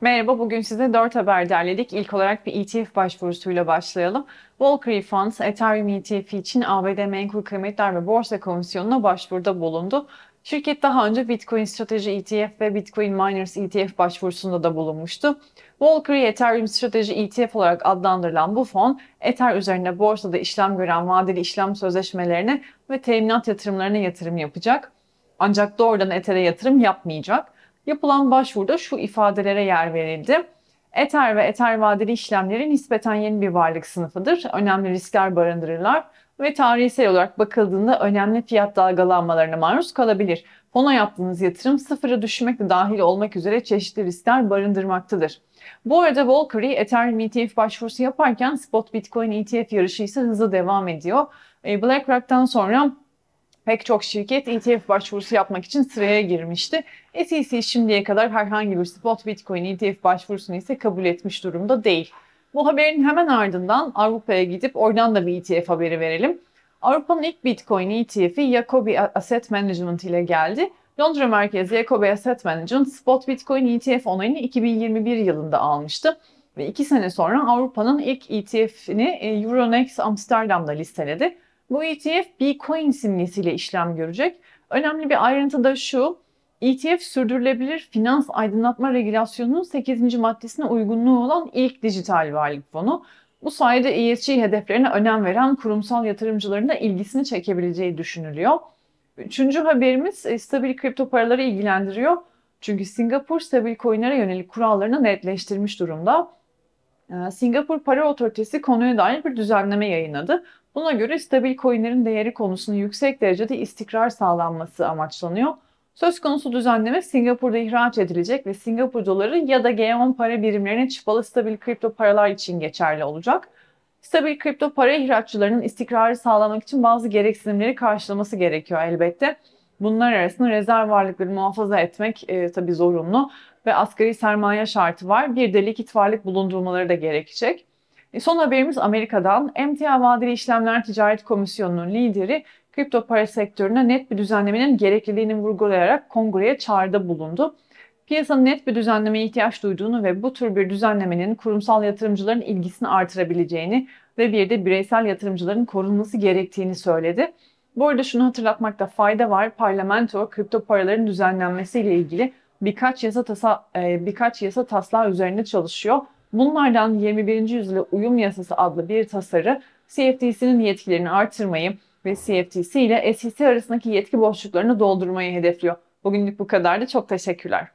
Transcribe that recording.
Merhaba, bugün size 4 haber derledik. İlk olarak bir ETF başvurusuyla başlayalım. Valkyrie Funds, Ethereum ETF için ABD Menkul Kıymetler ve Borsa Komisyonu'na başvuruda bulundu. Şirket daha önce Bitcoin Strateji ETF ve Bitcoin Miners ETF başvurusunda da bulunmuştu. Valkyrie Ethereum Strateji ETF olarak adlandırılan bu fon, Ether üzerinde borsada işlem gören vadeli işlem sözleşmelerine ve teminat yatırımlarına yatırım yapacak. Ancak doğrudan Ether'e yatırım yapmayacak. Yapılan başvuruda şu ifadelere yer verildi. Ether ve Ether vadeli işlemleri nispeten yeni bir varlık sınıfıdır. Önemli riskler barındırırlar ve tarihsel olarak bakıldığında önemli fiyat dalgalanmalarına maruz kalabilir. Fona yaptığınız yatırım sıfıra düşmek de dahil olmak üzere çeşitli riskler barındırmaktadır. Bu arada Valkyrie Ethereum ETF başvurusu yaparken spot Bitcoin ETF yarışı ise hızlı devam ediyor. E, BlackRock'tan sonra pek çok şirket ETF başvurusu yapmak için sıraya girmişti. SEC şimdiye kadar herhangi bir spot Bitcoin ETF başvurusunu ise kabul etmiş durumda değil. Bu haberin hemen ardından Avrupa'ya gidip oradan da bir ETF haberi verelim. Avrupa'nın ilk Bitcoin ETF'i Jacobi Asset Management ile geldi. Londra merkezli Jacobi Asset Management spot Bitcoin ETF onayını 2021 yılında almıştı. Ve iki sene sonra Avrupa'nın ilk ETF'ini e, Euronext Amsterdam'da listeledi. Bu ETF Bitcoin simgesiyle işlem görecek. Önemli bir ayrıntı da şu. ETF sürdürülebilir finans aydınlatma regülasyonunun 8. maddesine uygunluğu olan ilk dijital varlık fonu. Bu sayede ESG hedeflerine önem veren kurumsal yatırımcıların da ilgisini çekebileceği düşünülüyor. Üçüncü haberimiz e, stabil kripto paraları ilgilendiriyor. Çünkü Singapur stabil coinlere yönelik kurallarını netleştirmiş durumda. Ee, Singapur Para Otoritesi konuya dair bir düzenleme yayınladı. Buna göre stabil coinlerin değeri konusunda yüksek derecede istikrar sağlanması amaçlanıyor. Söz konusu düzenleme Singapur'da ihraç edilecek ve Singapur doları ya da G10 para birimlerine çıpalı stabil kripto paralar için geçerli olacak. Stabil kripto para ihraççılarının istikrarı sağlamak için bazı gereksinimleri karşılaması gerekiyor elbette. Bunlar arasında rezerv varlıkları muhafaza etmek e, tabii zorunlu ve asgari sermaye şartı var. Bir de likit bulundurmaları da gerekecek. E, son haberimiz Amerika'dan. Emtia Vadeli İşlemler Ticaret Komisyonu'nun lideri kripto para sektörüne net bir düzenlemenin gerekliliğini vurgulayarak kongreye çağrıda bulundu. Piyasanın net bir düzenlemeye ihtiyaç duyduğunu ve bu tür bir düzenlemenin kurumsal yatırımcıların ilgisini artırabileceğini ve bir de bireysel yatırımcıların korunması gerektiğini söyledi. Bu arada şunu hatırlatmakta fayda var. Parlamento kripto paraların düzenlenmesiyle ilgili birkaç yasa tasa e, birkaç yasa taslağı üzerinde çalışıyor. Bunlardan 21. yüzyıla uyum yasası adlı bir tasarı CFTC'nin yetkilerini artırmayı ve CFTC ile SEC arasındaki yetki boşluklarını doldurmayı hedefliyor. Bugünlük bu kadardı. Çok teşekkürler.